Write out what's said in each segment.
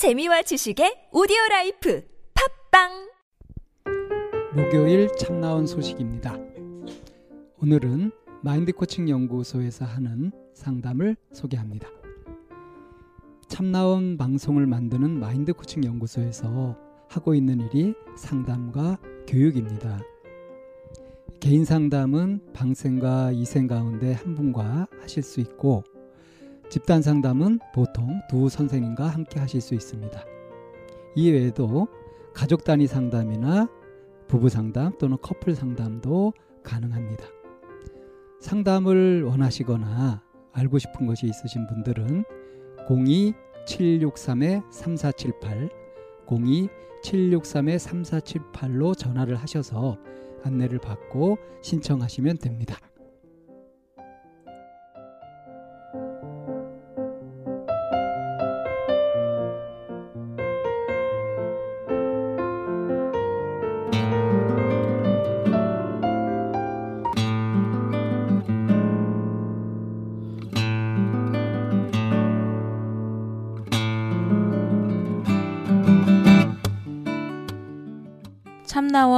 재미와 지식의 오디오 라이프 팟빵 목요일 참 나온 소식입니다. 오늘은 마인드 코칭 연구소에서 하는 상담을 소개합니다. 참 나온 방송을 만드는 마인드 코칭 연구소에서 하고 있는 일이 상담과 교육입니다. 개인 상담은 방생과 이생 가운데 한 분과 하실 수 있고 집단 상담은 보통 두 선생님과 함께 하실 수 있습니다. 이외에도 가족 단위 상담이나 부부 상담 또는 커플 상담도 가능합니다. 상담을 원하시거나 알고 싶은 것이 있으신 분들은 02-763-3478 02-763-3478로 전화를 하셔서 안내를 받고 신청하시면 됩니다.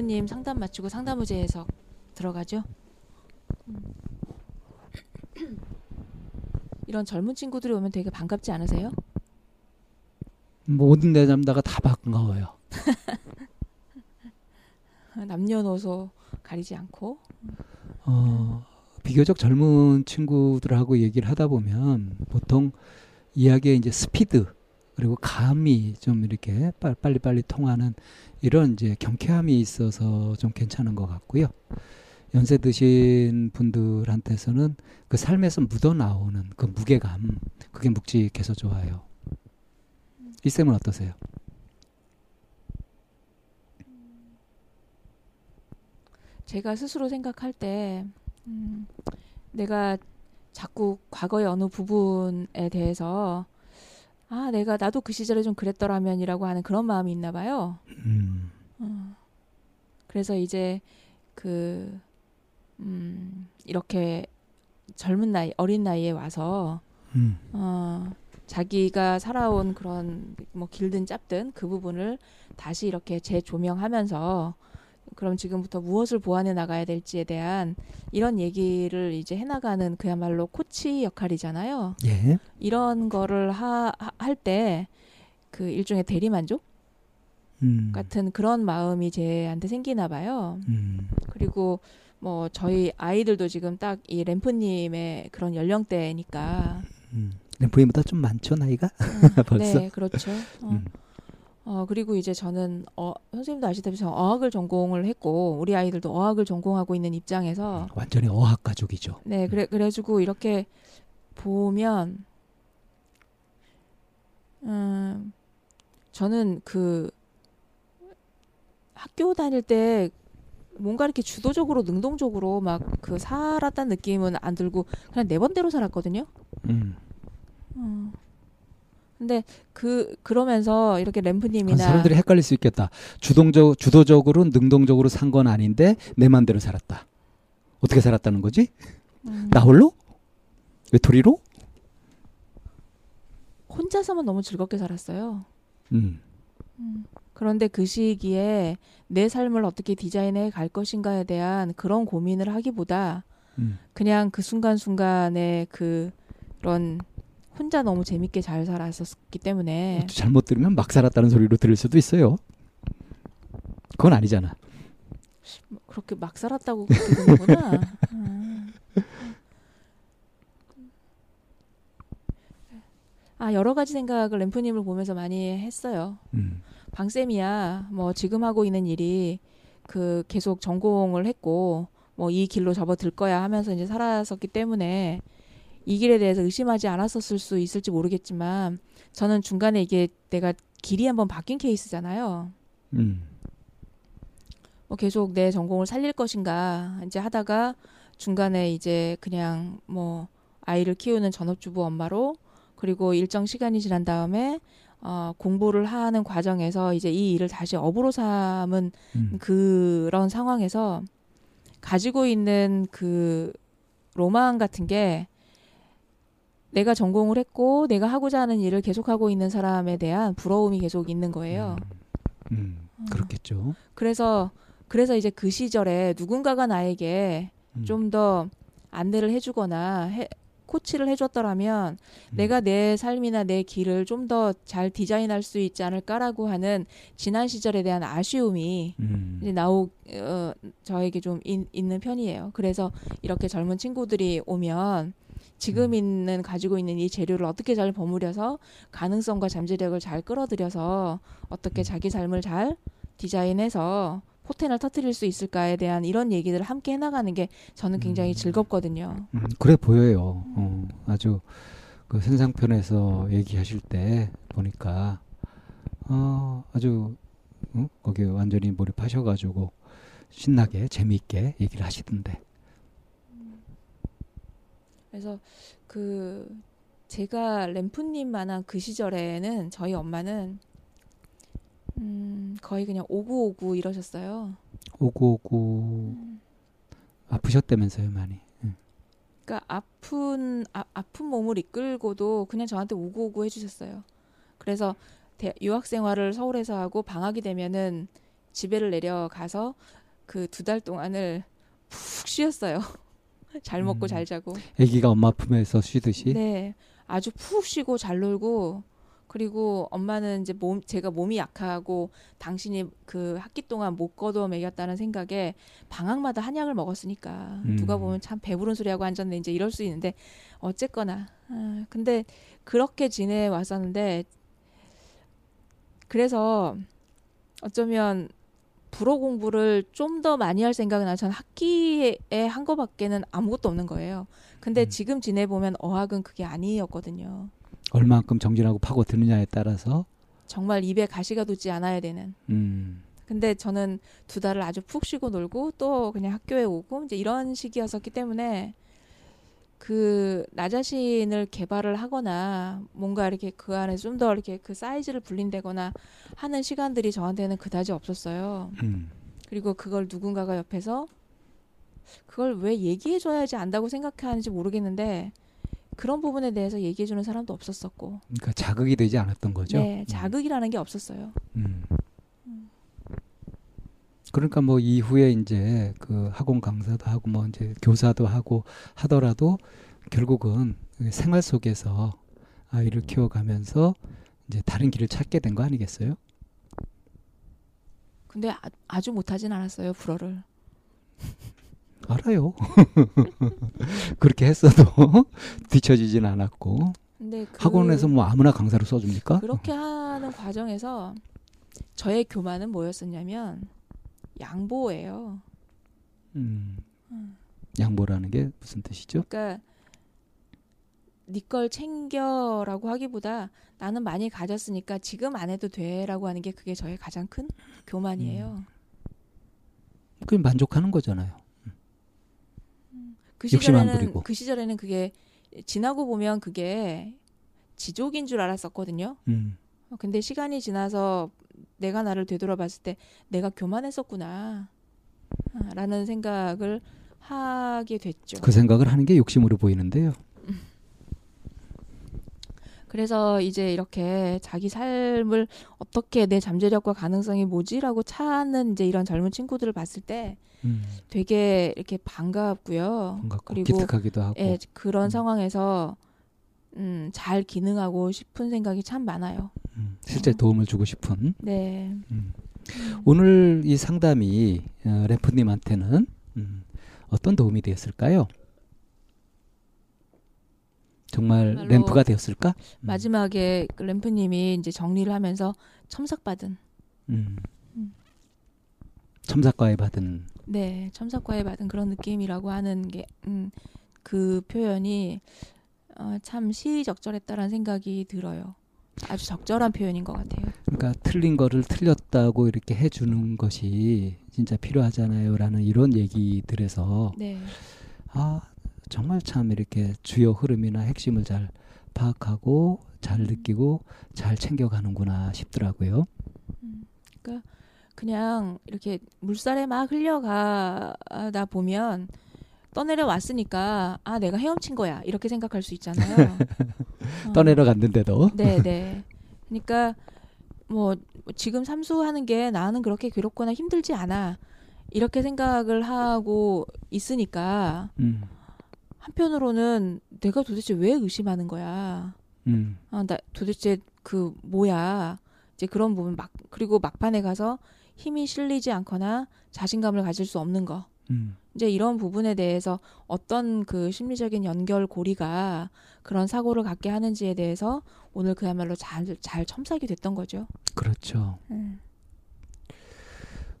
어, 램프님 상담 마치고 상담 의제 해석 들어가죠. 음. 이런 젊은 친구들이 오면 되게 반갑지 않으세요? 모든 내담다가 다 반가워요. 남녀노소 가리지 않고. 어, 비교적 젊은 친구들하고 얘기를 하다 보면 보통 이야기의 이제 스피드 그리고 감이 좀 이렇게 빨리빨리 통하는 이런 이제 경쾌함이 있어서 좀 괜찮은 것 같고요. 연세 드신 분들한테서는 그 삶에서 묻어나오는 그 무게감, 그게 묵직해서 좋아요. 이 쌤은 어떠세요? 제가 스스로 생각할 때, 음, 내가 자꾸 과거의 어느 부분에 대해서 아, 내가 나도 그 시절에 좀 그랬더라면이라고 하는 그런 마음이 있나 봐요. 음. 어. 그래서 이제 그, 음, 이렇게 젊은 나이, 어린 나이에 와서, 음. 어, 자기가 살아온 그런 뭐 길든 짧든 그 부분을 다시 이렇게 재조명하면서 그럼 지금부터 무엇을 보완해 나가야 될지에 대한 이런 얘기를 이제 해나가는 그야말로 코치 역할이잖아요. 예. 이런 거를 하, 할때 그 일종의 대리만족 음. 같은 그런 마음이 제한테 생기나 봐요. 음. 그리고 뭐 저희 아이들도 지금 딱 이 램프님의 그런 연령대니까 음. 램프님보다 좀 많죠 나이가 벌써. 네 그렇죠. 어. 음. 어 그리고 이제 저는 어 선생님도 아시다시피 저는 어학을 전공을 했고 우리 아이들도 어학을 전공하고 있는 입장에서 완전히 어학 가족이죠. 네 그래 그래가지고 이렇게 보면 음 저는 그 학교 다닐 때 뭔가 이렇게 주도적으로 능동적으로 막 그 살았다는 느낌은 안 들고 그냥 내 번대로 살았거든요. 음. 어. 근데 그 그러면서 이렇게 램프님이나 사람들이 헷갈릴 수 있겠다. 주동적 주도적으로 능동적으로 산 건 아닌데 내 맘대로 살았다. 어떻게 살았다는 거지? 음, 나 홀로? 외톨이로? 혼자서만 너무 즐겁게 살았어요. 음. 음. 그런데 그 시기에 내 삶을 어떻게 디자인해 갈 것인가에 대한 그런 고민을 하기보다 음. 그냥 그 순간순간에 그 그런 혼자 너무 재밌게 잘 살았었기 때문에 또 잘못 들으면 막 살았다는 소리로 들릴 수도 있어요. 그건 아니잖아. 그렇게 막 살았다고 그렇게 되는구나. 음. 아 여러 가지 생각을 램프님을 보면서 많이 했어요. 음. 방쌤이야 뭐 지금 하고 있는 일이 그 계속 전공을 했고 뭐 이 길로 접어들 거야 하면서 이제 살았었기 때문에 이 길에 대해서 의심하지 않았었을 수 있을지 모르겠지만 저는 중간에 이게 내가 길이 한번 바뀐 케이스잖아요. 음. 뭐 계속 내 전공을 살릴 것인가 이제 하다가 중간에 이제 그냥 뭐 아이를 키우는 전업주부 엄마로 그리고 일정 시간이 지난 다음에 어 공부를 하는 과정에서 이제 이 일을 다시 업으로 삼은 음. 그런 상황에서 가지고 있는 그 로망 같은 게 내가 전공을 했고 내가 하고자 하는 일을 계속하고 있는 사람에 대한 부러움이 계속 있는 거예요. 음. 그렇겠죠. 그래서 그래서 이제 그 시절에 누군가가 나에게 음. 좀더 안내를 해주거나 해, 코치를 해줬더라면 음. 내가 내 삶이나 내 길을 좀 더 잘 디자인할 수 있지 않을까라고 하는 지난 시절에 대한 아쉬움이 음. 이제 나오 어, 저에게 좀 인, 있는 편이에요. 그래서 이렇게 젊은 친구들이 오면 지금 음. 있는 가지고 있는 이 재료를 어떻게 잘 버무려서 가능성과 잠재력을 잘 끌어들여서 어떻게 음. 자기 삶을 잘 디자인해서 포텐을 터트릴 수 있을까에 대한 이런 얘기들을 함께 해나가는 게 저는 굉장히 음. 즐겁거든요. 음, 그래 보여요. 어, 아주 그 선상편에서 얘기하실 때 보니까 어, 아주 어? 거기에 완전히 몰입하셔가지고 신나게 재미있게 얘기를 하시던데. 그래서 그 제가 램프님만한 그 시절에는 저희 엄마는 음, 거의 그냥 오구오구 이러셨어요. 오구오구 아프셨다면서요 많이. 응. 그러니까 아픈 아, 아픈 몸을 이끌고도 그냥 저한테 오구오구 해주셨어요. 그래서 대, 유학 생활을 서울에서 하고 방학이 되면은 집에를 내려가서 그 두 달 동안을 푹 쉬었어요. 잘 먹고 음. 잘 자고. 아기가 엄마 품에서 쉬듯이. 네, 아주 푹 쉬고 잘 놀고 그리고 엄마는 이제 몸 제가 몸이 약하고 당신이 그 학기 동안 못 거둬 먹였다는 생각에 방학마다 한약을 먹었으니까 음. 누가 보면 참 배부른 소리하고 앉았네 이제 이럴 수 있는데 어쨌거나 아, 근데 그렇게 지내 왔었는데 그래서 어쩌면 불어 공부를 좀 더 많이 할 생각은 나. 전 학기에 한 거밖에는 아무것도 없는 거예요. 근데 음. 지금 지내 보면 어학은 그게 아니었거든요. 얼만큼 정진하고 파고 드느냐에 따라서. 정말 입에 가시가 돋지 않아야 되는. 음. 근데 저는 두 달을 아주 푹 쉬고 놀고 또 그냥 학교에 오고 이제 이런 시기였었기 때문에 그 나 자신을 개발을 하거나 뭔가 이렇게 그 안에 좀 더 이렇게 그 사이즈를 불린다거나 하는 시간들이 저한테는 그다지 없었어요. 음. 그리고 그걸 누군가가 옆에서 그걸 왜 얘기해줘야지 안다고 생각하는지 모르겠는데 그런 부분에 대해서 얘기해주는 사람도 없었었고 그러니까 자극이 되지 않았던 거죠. 네 자극이라는 게 없었어요. 음. 그러니까 뭐 이후에 이제 그 학원 강사도 하고 뭐 이제 교사도 하고 하더라도 결국은 그 생활 속에서 아이를 키워가면서 이제 다른 길을 찾게 된 거 아니겠어요? 근데 아, 아주 못하진 않았어요 불어를. 알아요. 그렇게 했어도 뒤처지진 않았고 근데 그 학원에서 뭐 아무나 강사로 써줍니까? 그렇게 하는 과정에서 저의 교만은 뭐였었냐면 양보예요. 음. 음. 양보라는 게 무슨 뜻이죠? 그러니까 네걸 챙겨라고 하기보다 나는 많이 가졌으니까 지금 안 해도 돼라고 하는 게 그게 저의 가장 큰 교만이에요. 그 만족하는 거잖아요. 그 욕심 안 시절에는. 그 시절에는 그게 지나고 보면 그게 지족인 줄 알았었거든요. 음. 어, 근데 시간이 지나서 내가 나를 되돌아봤을 때 내가 교만했었구나 아, 라는 생각을 하게 됐죠. 그 생각을 하는 게 욕심으로 보이는데요. 그래서 이제 이렇게 자기 삶을 어떻게 내 잠재력과 가능성이 뭐지라고 찾는 이제 이런 젊은 친구들을 봤을 때 음, 되게 이렇게 반갑고요. 반갑고 그리고 기특하기도 하고. 예, 그런 음. 상황에서 음, 잘 기능하고 싶은 생각이 참 많아요. 음, 실제 도움을 주고 싶은. 네. 음. 오늘 이 상담이 어, 램프님한테는 음, 어떤 도움이 되었을까요? 정말 램프가 되었을까? 음, 마지막에 그 램프님이 이제 정리를 하면서 첨삭받은 음. 음. 첨삭과에 받은 네 첨삭과에 받은 그런 느낌이라고 하는 게 음, 그 표현이 어, 참 시의적절했다라는 생각이 들어요. 아주 적절한 표현인 것 같아요. 그러니까 틀린 거를 틀렸다고 이렇게 해주는 것이 진짜 필요하잖아요라는 이런 얘기들에서 네, 아 정말 참 이렇게 주요 흐름이나 핵심을 잘 파악하고 잘 느끼고 잘 챙겨가는구나 싶더라고요. 음, 그러니까 그냥 이렇게 물살에 막 흘려가다 보면 떠내려 왔으니까 아 내가 헤엄친 거야 이렇게 생각할 수 있잖아요. 어. 떠내려 갔는데도 네, 네. 그러니까 뭐 지금 삼수하는 게 나는 그렇게 괴롭거나 힘들지 않아. 이렇게 생각을 하고 있으니까 음, 한편으로는 내가 도대체 왜 의심하는 거야? 음, 아, 나 도대체 그 뭐야? 이제 그런 부분 막 그리고 막판에 가서 힘이 실리지 않거나 자신감을 가질 수 없는 거. 음, 이제 이런 부분에 대해서 어떤 그 심리적인 연결고리가 그런 사고를 갖게 하는지에 대해서 오늘 그야말로 잘, 잘 첨삭이 됐던 거죠. 그렇죠. 음.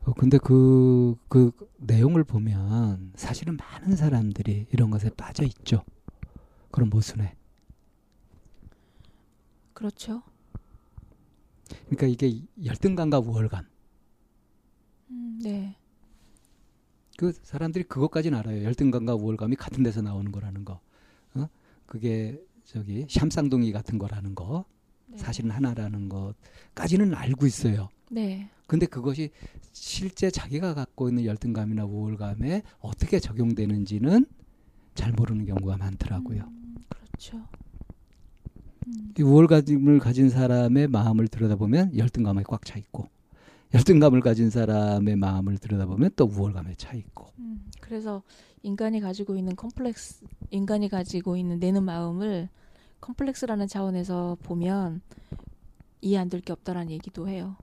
어, 근데 그, 그 내용을 보면 사실은 많은 사람들이 이런 것에 빠져 있죠. 그런 모순에. 그렇죠. 그러니까 이게 열등감과 우월감. 음, 네. 그 사람들이 그것까지는 알아요. 열등감과 우월감이 같은 데서 나오는 거라는 거. 어? 그게 저기 샴쌍둥이 같은 거라는 거. 네. 사실은 하나라는 것까지는 알고 있어요. 네. 근데 그것이 실제 자기가 갖고 있는 열등감이나 우월감에 어떻게 적용되는지는 잘 모르는 경우가 많더라고요. 음, 그렇죠. 음, 이 우월감을 가진 사람의 마음을 들여다보면 열등감에 꽉 차 있고 열등감을 가진 사람의 마음을 들여다보면 또 우월감에 차 있고 음. 그래서 인간이 가지고 있는 컴플렉스, 인간이 가지고 있는 내는 마음을 컴플렉스라는 차원에서 보면 이해 안 될 게 없다라는 얘기도 해요.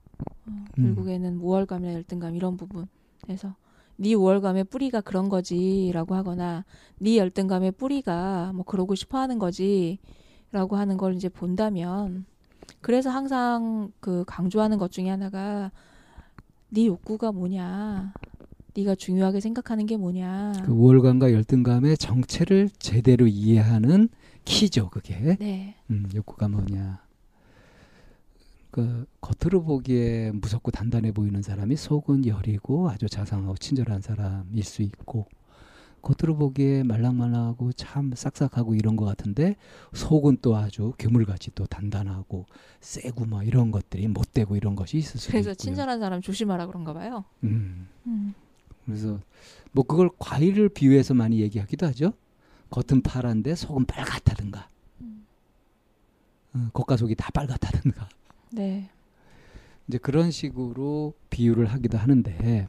어, 음. 결국에는 우월감이나 열등감 이런 부분에서 네 우월감의 뿌리가 그런 거지라고 하거나 네 열등감의 뿌리가 뭐 그러고 싶어 하는 거지라고 하는 걸 이제 본다면 그래서 항상 그 강조하는 것 중에 하나가 네 욕구가 뭐냐? 네가 중요하게 생각하는 게 뭐냐? 그 우월감과 열등감의 정체를 제대로 이해하는 키죠 그게. 네. 음, 욕구가 뭐냐? 그 겉으로 보기에 무섭고 단단해 보이는 사람이 속은 여리고 아주 자상하고 친절한 사람일 수 있고 겉으로 보기에 말랑말랑하고 참 싹싹하고 이런 것 같은데 속은 또 아주 괴물같이 또 단단하고 세고 막 이런 것들이 못되고 이런 것이 있을 수도 그래서 있고요. 친절한 사람 조심하라 그런가 봐요. 음. 음. 그래서 뭐 그걸 과일을 비유해서 많이 얘기하기도 하죠. 겉은 파란데 속은 빨갛다든가. 음. 어, 겉과 속이 다 빨갛다든가. 네. 이제 그런 식으로 비유를 하기도 하는데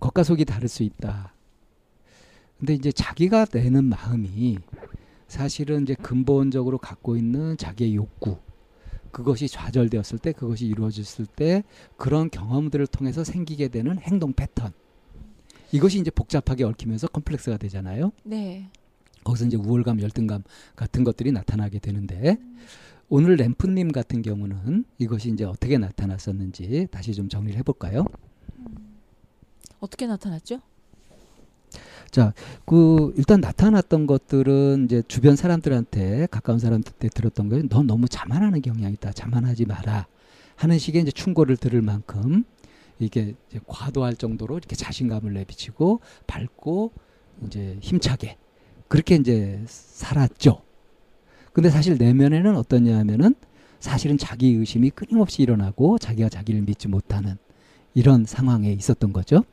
겉과 속이 다를 수 있다. 근데 이제 자기가 내는 마음이 사실은 이제 근본적으로 갖고 있는 자기의 욕구 그것이 좌절되었을 때 그것이 이루어졌을 때 그런 경험들을 통해서 생기게 되는 행동 패턴 이것이 이제 복잡하게 얽히면서 컴플렉스가 되잖아요. 네. 거기서 이제 우월감, 열등감 같은 것들이 나타나게 되는데 오늘 램프님 같은 경우는 이것이 이제 어떻게 나타났었는지 다시 좀 정리를 해볼까요? 어떻게 나타났죠? 그 일단 나타났던 것들은 이제 주변 사람들한테 가까운 사람들한테 들었던 거는 너 너무 자만하는 경향이 있다. 자만하지 마라. 하는 식의 이제 충고를 들을 만큼 이게 이제 과도할 정도로 이렇게 자신감을 내비치고 밝고 이제 힘차게 그렇게 이제 살았죠. 근데 사실 내면에는 어떠냐 하면은 사실은 자기 의심이 끊임없이 일어나고 자기가 자기를 믿지 못하는 이런 상황에 있었던 거죠.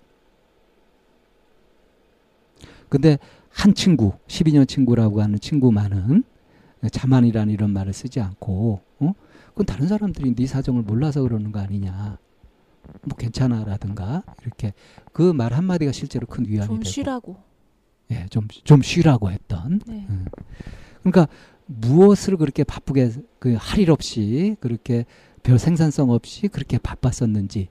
근데 한 친구, 12년 친구라고 하는 친구만은 자만이라는 이런 말을 쓰지 않고 어? 그건 다른 사람들이 네 사정을 몰라서 그러는 거 아니냐. 뭐 괜찮아라든가 이렇게 그 말 한마디가 실제로 큰 위안이 좀 되고 쉬라고. 예, 좀 좀 쉬라고 했던 네. 음. 그러니까 무엇을 그렇게 바쁘게 그 할 일 없이 그렇게 별 생산성 없이 그렇게 바빴었는지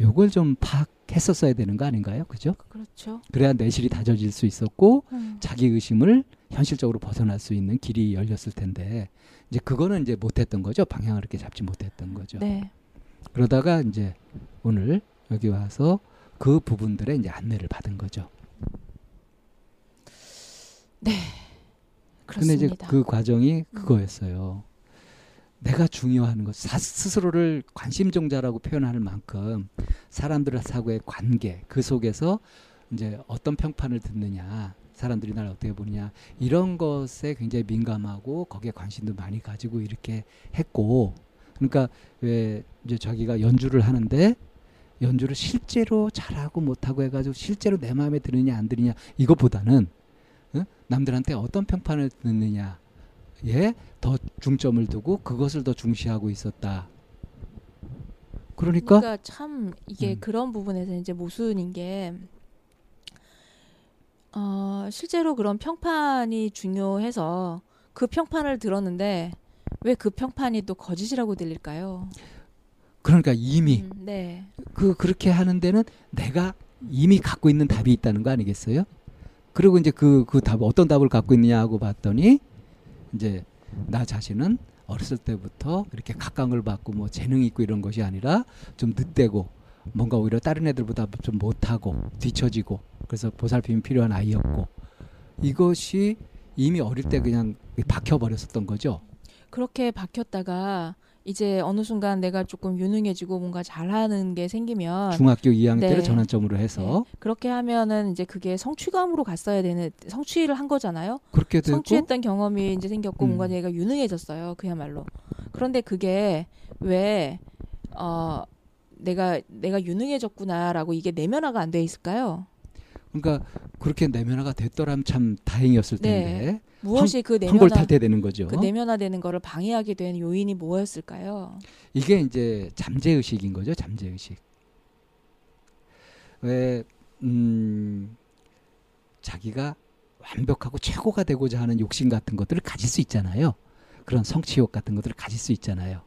요걸 좀 파악 했었어야 되는 거 아닌가요? 그죠? 그렇죠. 그래야 내실이 다져질 수 있었고 음. 자기 의심을 현실적으로 벗어날 수 있는 길이 열렸을 텐데 이제 그거는 이제 못했던 거죠. 방향을 이렇게 잡지 못했던 거죠. 네. 그러다가 이제 오늘 여기 와서 그 부분들의 이제 안내를 받은 거죠. 근데 이제 그렇습니다. 그 과정이 음. 그거였어요. 내가 중요한 것, 사- 스스로를 관심종자라고 표현할 만큼 사람들의 사고의 관계, 그 속에서 이제 어떤 평판을 듣느냐, 사람들이 날 어떻게 보느냐, 이런 것에 굉장히 민감하고 거기에 관심도 많이 가지고 이렇게 했고, 그러니까 왜 이제 자기가 연주를 하는데 연주를 실제로 잘하고 못하고 해가지고 실제로 내 마음에 드느냐 안 드느냐 이것보다는 응? 남들한테 어떤 평판을 듣느냐 에더 중점을 두고 그것을 더 중시하고 있었다. 그러니까, 그러니까 참 이게 음. 그런 부분에서 이제 모순인 게 어, 실제로 그런 평판이 중요해서 그 평판을 들었는데 왜 그 평판이 또 거짓이라고 들릴까요? 그러니까 이미 음, 네. 그 그렇게 하는 데는 내가 이미 갖고 있는 답이 있다는 거 아니겠어요? 그리고 이제 그 그 답 어떤 답을 갖고 있느냐 하고 봤더니 이제 나 자신은 어렸을 때부터 이렇게 각광을 받고 뭐 재능 있고 이런 것이 아니라 좀 늦대고 뭔가 오히려 다른 애들보다 좀 못하고 뒤처지고 그래서 보살핌이 필요한 아이였고 이것이 이미 어릴 때 그냥 박혀 버렸었던 거죠. 그렇게 박혔다가 이제 어느 순간 내가 조금 유능해지고 뭔가 잘하는 게 생기면 중학교 2학년 네. 때를 전환점으로 해서 그렇게 하면은 이제 그게 성취감으로 갔어야 되는 성취를 한 거잖아요. 그렇게 되고 성취했던 경험이 이제 생겼고 음. 뭔가 내가 유능해졌어요. 그야말로. 그런데 그게 왜 어, 내가 내가 유능해졌구나라고 이게 내면화가 안 돼 있을까요? 그러니까 그렇게 내면화가 됐더라면 참 다행이었을 네. 텐데 무엇이 그 내면화 환골탈태되는 거죠. 그 내면화되는 거를 방해하게 된 요인이 뭐였을까요? 이게 이제 잠재 의식인 거죠. 잠재 의식. 왜 음, 자기가 완벽하고 최고가 되고자 하는 욕심 같은 것들을 가질 수 있잖아요. 그런 성취욕 같은 것들을 가질 수 있잖아요.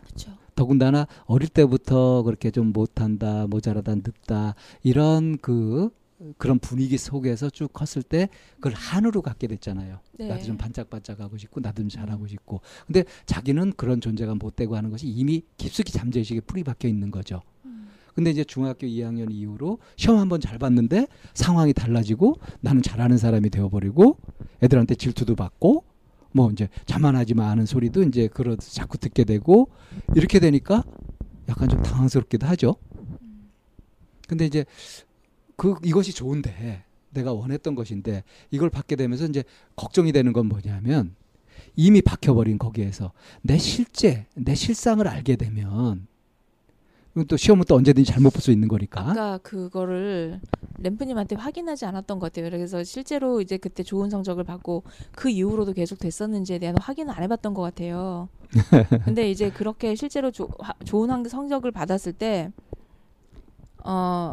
그렇죠. 더군다나 어릴 때부터 그렇게 좀 못한다, 모자라다, 늙다 이런 그 그런 분위기 속에서 쭉 컸을 때 그걸 한으로 갖게 됐잖아요. 네. 나도 좀 반짝반짝하고 싶고 나도 좀 잘하고 싶고. 근데 자기는 그런 존재가 못 되고 하는 것이 이미 깊숙이 잠재의식에 뿌리 박혀 있는 거죠. 음. 근데 이제 중학교 2학년 이후로 시험 한번 잘 봤는데 상황이 달라지고 나는 잘하는 사람이 되어버리고 애들한테 질투도 받고 뭐 이제 자만하지만 않은 소리도 이제 그러 자꾸 듣게 되고 이렇게 되니까 약간 좀 당황스럽기도 하죠. 근데 이제 그 이것이 좋은데 내가 원했던 것인데 이걸 받게 되면서 이제 걱정이 되는 건 뭐냐면 이미 박혀버린 거기에서 내 실제 내 실상을 알게 되면 또 시험은 또 언제든지 잘못 볼 수 있는 거니까. 아까 그거를 램프님한테 확인하지 않았던 것 같아요. 그래서 실제로 이제 그때 좋은 성적을 받고 그 이후로도 계속 됐었는지에 대한 확인을 안 해봤던 것 같아요. 근데 이제 그렇게 실제로 조, 하- 좋은 한- 성적을 받았을 때, 어,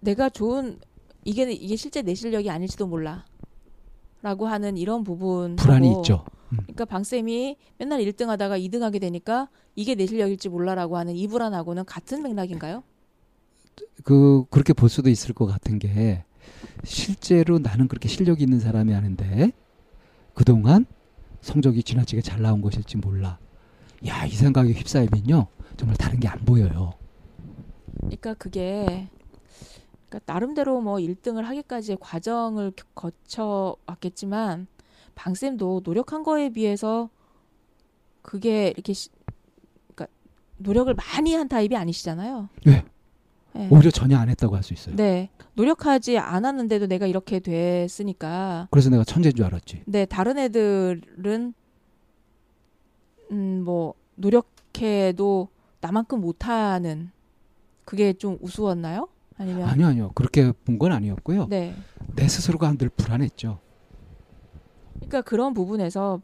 내가 좋은 이게 이게 실제 내 실력이 아닐지도 몰라.라고 하는 이런 부분 불안이 있죠. 그러니까 방 쌤이 맨날 1등 하다가 2등 하게 되니까 이게 내 실력일지 몰라라고 하는 이 불안하고는 같은 맥락인가요? 그 그렇게 볼 수도 있을 것 같은 게 실제로 나는 그렇게 실력이 있는 사람이 아닌데 그동안 성적이 지나치게 잘 나온 것일지 몰라. 야, 이 생각에 휩싸이면요. 정말 다른 게 안 보여요. 그러니까 그게 그러니까 나름대로 뭐 1등을 하기까지의 과정을 겨- 거쳐 왔겠지만 방쌤도 노력한 거에 비해서 그게 이렇게 시, 그러니까 노력을 많이 한 타입이 아니시잖아요. 네. 네. 오히려 전혀 안 했다고 할 수 있어요. 네. 노력하지 않았는데도 내가 이렇게 됐으니까 그래서 내가 천재인 줄 알았지. 네, 다른 애들은 음 뭐 노력해도 나만큼 못하는 그게 좀 우스웠나요? 아니면 아니요, 아니요. 그렇게 본 건 아니었고요. 네, 내 스스로가 늘 불안했죠. 그러니까 그런 부분에서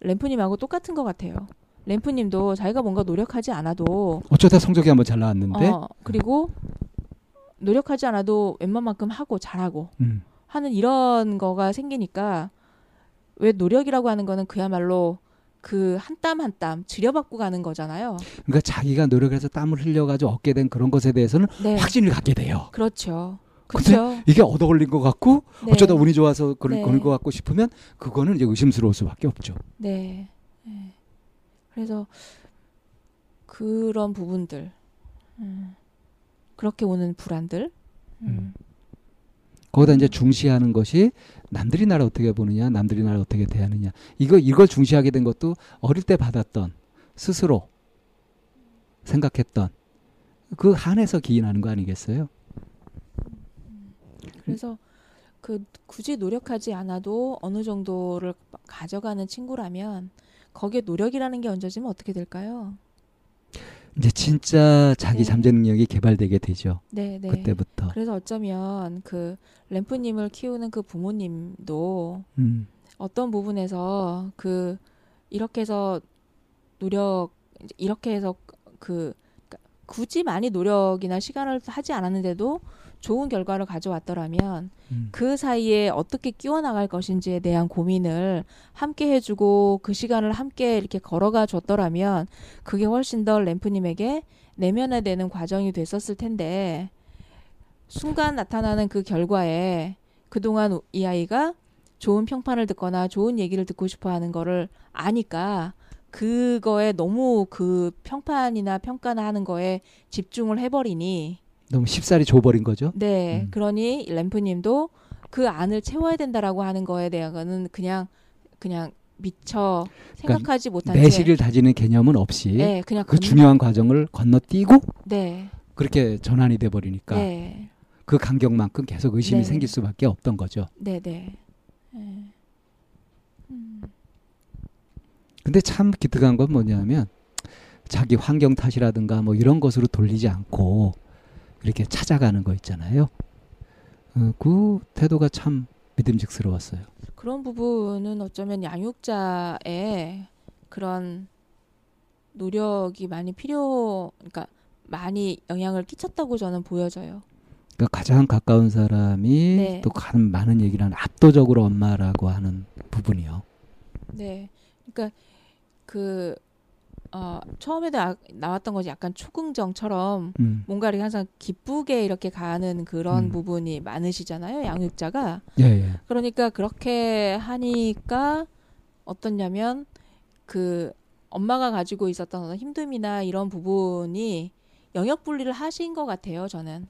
램프님하고 똑같은 것 같아요. 램프님도 자기가 뭔가 노력하지 않아도 어쩌다 성적이 한번 잘 나왔는데. 어, 그리고 노력하지 않아도 웬만만큼 하고 잘하고 음. 하는 이런 거가 생기니까 왜 노력이라고 하는 거는 그야말로 그 한 땀 한 땀 들여받고 가는 거잖아요. 그러니까 자기가 노력해서 땀을 흘려가지고 얻게 된 그런 것에 대해서는 네, 확신을 갖게 돼요. 그렇죠. 근데. 이게 얻어 걸린 것 같고 네, 어쩌다 운이 좋아서 그런 네. 것 같고 싶으면 그거는 이제 의심스러울 수밖에 없죠. 네. 네. 그래서 그런 부분들, 음, 그렇게 오는 불안들, 음, 거기다 이제 중시하는 것이 남들이 나를 어떻게 보느냐, 남들이 나를 어떻게 대하느냐. 이거 이걸 중시하게 된 것도 어릴 때 받았던 스스로 생각했던 그 한에서 기인하는 거 아니겠어요? 그래서 그 굳이 노력하지 않아도 어느 정도를 가져가는 친구라면 거기에 노력이라는 게 얹어지면 어떻게 될까요? 이제 진짜 자기 네. 잠재 능력이 개발되게 되죠. 네, 네. 그때부터. 그래서 어쩌면 그 램프님을 키우는 그 부모님도 음. 어떤 부분에서 그 이렇게 해서 노력 이렇게 해서 그 그러니까 굳이 많이 노력이나 시간을 하지 않았는데도 좋은 결과를 가져왔더라면 음. 그 사이에 어떻게 끼워 나갈 것인지에 대한 고민을 함께 해주고 그 시간을 함께 이렇게 걸어가 줬더라면 그게 훨씬 더 램프님에게 내면화되는 과정이 됐었을 텐데 순간 나타나는 그 결과에 그동안 이 아이가 좋은 평판을 듣거나 좋은 얘기를 듣고 싶어 하는 거를 아니까 그거에 너무 그 평판이나 평가나 하는 거에 집중을 해버리니 너무 쉽사리 줘버린 거죠. 네, 음. 그러니 램프님도 그 안을 채워야 된다라고 하는 거에 대해서는 그냥 그냥 미처 생각하지 못한 채, 내실을 다지는 개념은 없이 네, 그냥 그 건- 중요한 과정을 건너뛰고 네, 그렇게 전환이 돼 버리니까 네, 그 간격만큼 계속 의심이 네. 생길 수밖에 없던 거죠. 네, 네. 네. 음, 근데 참 기특한 건 뭐냐면 자기 환경 탓이라든가 뭐 이런 것으로 돌리지 않고 이렇게 찾아가는 거 있잖아요. 어, 그 태도가 참 믿음직스러웠어요. 그런 부분은 어쩌면 양육자의 그런 노력이 많이 필요, 그러니까 많이 영향을 끼쳤다고 저는 보여져요. 그러니까 가장 가까운 사람이 네. 또 가는 많은 얘기를 하는 압도적으로 엄마라고 하는 부분이요. 네. 그러니까 그 어, 처음에도 아, 나왔던 것이 약간 초긍정처럼 음. 뭔가 이렇게 항상 기쁘게 이렇게 가는 그런 음. 부분이 많으시잖아요, 양육자가. 예, 예. 그러니까 그렇게 하니까 어떻냐면 그 엄마가 가지고 있었던 어떤 힘듦이나 이런 부분이 영역 분리를 하신 것 같아요, 저는.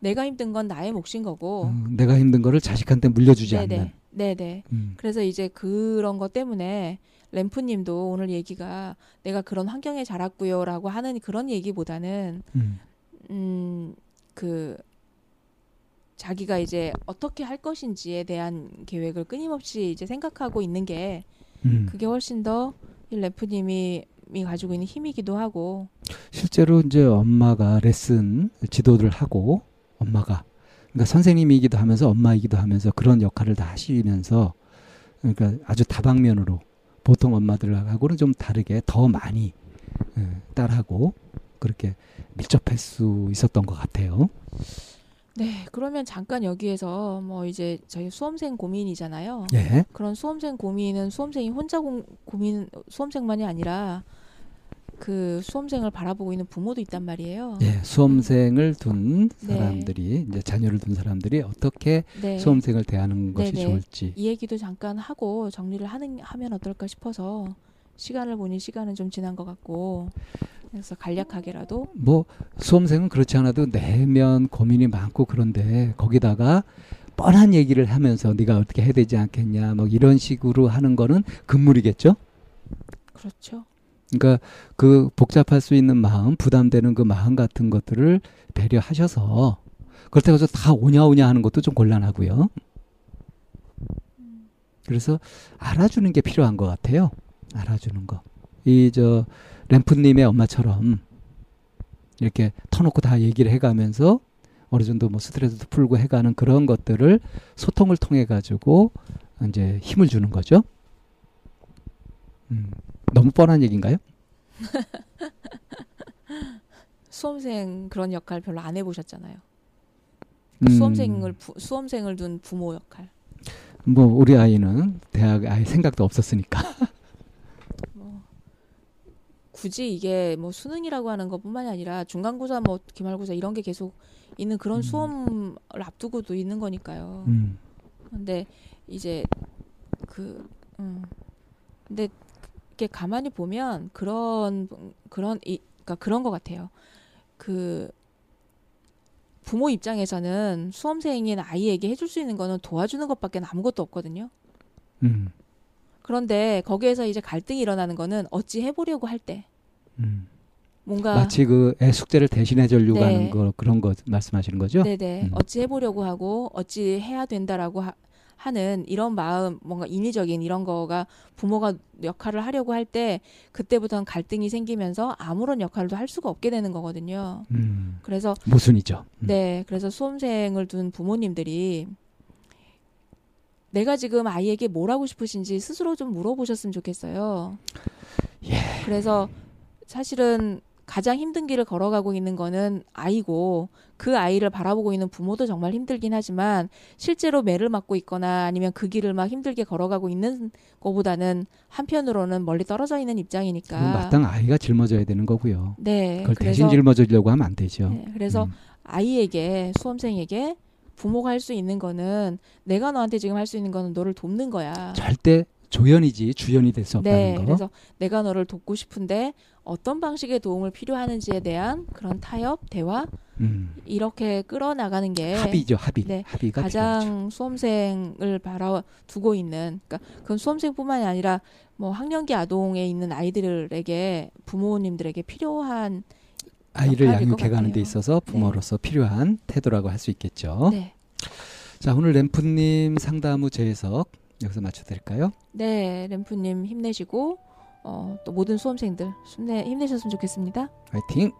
내가 힘든 건 나의 몫인 거고. 어, 내가 힘든 거를 자식한테 물려주지 않는. 네네. 네네. 음. 그래서 이제 그런 것 때문에 램프님도 오늘 얘기가 내가 그런 환경에 자랐고요라고 하는 그런 얘기보다는 음. 음 그 자기가 이제 어떻게 할 것인지에 대한 계획을 끊임없이 이제 생각하고 있는 게 음. 그게 훨씬 더 이 램프님이 이 가지고 있는 힘이기도 하고 실제로 이제 엄마가 레슨 지도를 하고 엄마가 그러니까 선생님이기도 하면서 엄마이기도 하면서 그런 역할을 다 하시면서 그러니까 아주 다방면으로 보통 엄마들하고는 좀 다르게 더 많이 예, 딸하고 그렇게 밀접할 수 있었던 것 같아요. 네 그러면 잠깐 여기에서 뭐 이제 저희 수험생 고민이잖아요. 예. 그런 수험생 고민은 수험생이 혼자 고, 고민 수험생만이 아니라 그 수험생을 바라보고 있는 부모도 있단 말이에요. 예, 수험생을 둔 네. 사람들이 이제 자녀를 둔 사람들이 어떻게 네. 수험생을 대하는 것이 네네. 좋을지. 이 얘기도 잠깐 하고 정리를 하는 하면 어떨까 싶어서 시간을 보니 시간은 좀 지난 것 같고 그래서 간략하게라도 뭐 수험생은 그렇지 않아도 내면 고민이 많고 그런데 거기다가 뻔한 얘기를 하면서 네가 어떻게 해야 되지 않겠냐 뭐 이런 식으로 하는 거는 금물이겠죠. 그렇죠. 그러니까 그 복잡할 수 있는 마음, 부담되는 그 마음 같은 것들을 배려하셔서 그렇다고 해서 다 오냐 오냐 하는 것도 좀 곤란하고요. 그래서 알아주는 게 필요한 것 같아요. 알아주는 거. 이 저 램프님의 엄마처럼 이렇게 터놓고 다 얘기를 해가면서 어느 정도 뭐 스트레스도 풀고 해가는 그런 것들을 소통을 통해 가지고 이제 힘을 주는 거죠. 음, 너무 뻔한 얘기인가요? 수험생 그런 역할 별로 안 해보셨잖아요. 음, 수험생을 부, 수험생을 둔 부모 역할. 뭐 우리 아이는 대학 아예 생각도 없었으니까. 뭐 굳이 이게 뭐 수능이라고 하는 것뿐만이 아니라 중간고사 뭐 기말고사 이런 게 계속 있는 그런 음. 수험을 앞두고도 있는 거니까요. 음, 근데 이제 그 음. 근데 이렇게 가만히 보면 그런 그런 이 그러니까 그런 것 같아요. 그 부모 입장에서는 수험생인 아이에게 해줄 수 있는 거는 도와주는 것밖에 아무것도 없거든요. 음, 그런데 거기에서 이제 갈등이 일어나는 거는 어찌 해보려고 할 때 음. 뭔가 마치 그 애 숙제를 대신해 주려고 네. 하는 거 그런 거 말씀하시는 거죠? 네네 음. 어찌 해보려고 하고 어찌 해야 된다라고 하, 하는 이런 마음 뭔가 인위적인 이런 거가 부모가 역할을 하려고 할 때 그때부터는 갈등이 생기면서 아무런 역할도 할 수가 없게 되는 거거든요. 음, 그래서 모순이죠. 음. 네 그래서 수험생을 둔 부모님들이 내가 지금 아이에게 뭘 하고 싶으신지 스스로 좀 물어보셨으면 좋겠어요. 예. 그래서 사실은 가장 힘든 길을 걸어가고 있는 거는 아이고 그 아이를 바라보고 있는 부모도 정말 힘들긴 하지만 실제로 매를 맞고 있거나 아니면 그 길을 막 힘들게 걸어가고 있는 거보다는 한편으로는 멀리 떨어져 있는 입장이니까 마땅 아이가 짊어져야 되는 거고요. 네 그걸 그래서 대신 짊어지려고 하면 안 되죠. 네, 그래서 음, 아이에게 수험생에게 부모가 할 수 있는 거는 내가 너한테 지금 할 수 있는 거는 너를 돕는 거야. 절대 조연이지 주연이 될 수 없다는 네, 거. 그래서 내가 너를 돕고 싶은데 어떤 방식의 도움을 필요하는지에 대한 그런 타협, 대화 음, 이렇게 끌어나가는 게 합의죠, 합의. 네, 합의가 가장 필요하죠. 수험생을 바라두고 있는 그러니까 그건 수험생뿐만이 아니라 뭐 학령기 아동에 있는 아이들에게 부모님들에게 필요한 아이를 양육해가는 데. 있어서 부모로서 필요한 태도라고 할 수 있겠죠. 네. 자, 오늘 램프님 상담 후 재해석 여기서 맞춰드릴까요? 네, 램프님 힘내시고 어, 또 모든 수험생들 힘내 힘내셨으면 좋겠습니다. 화이팅!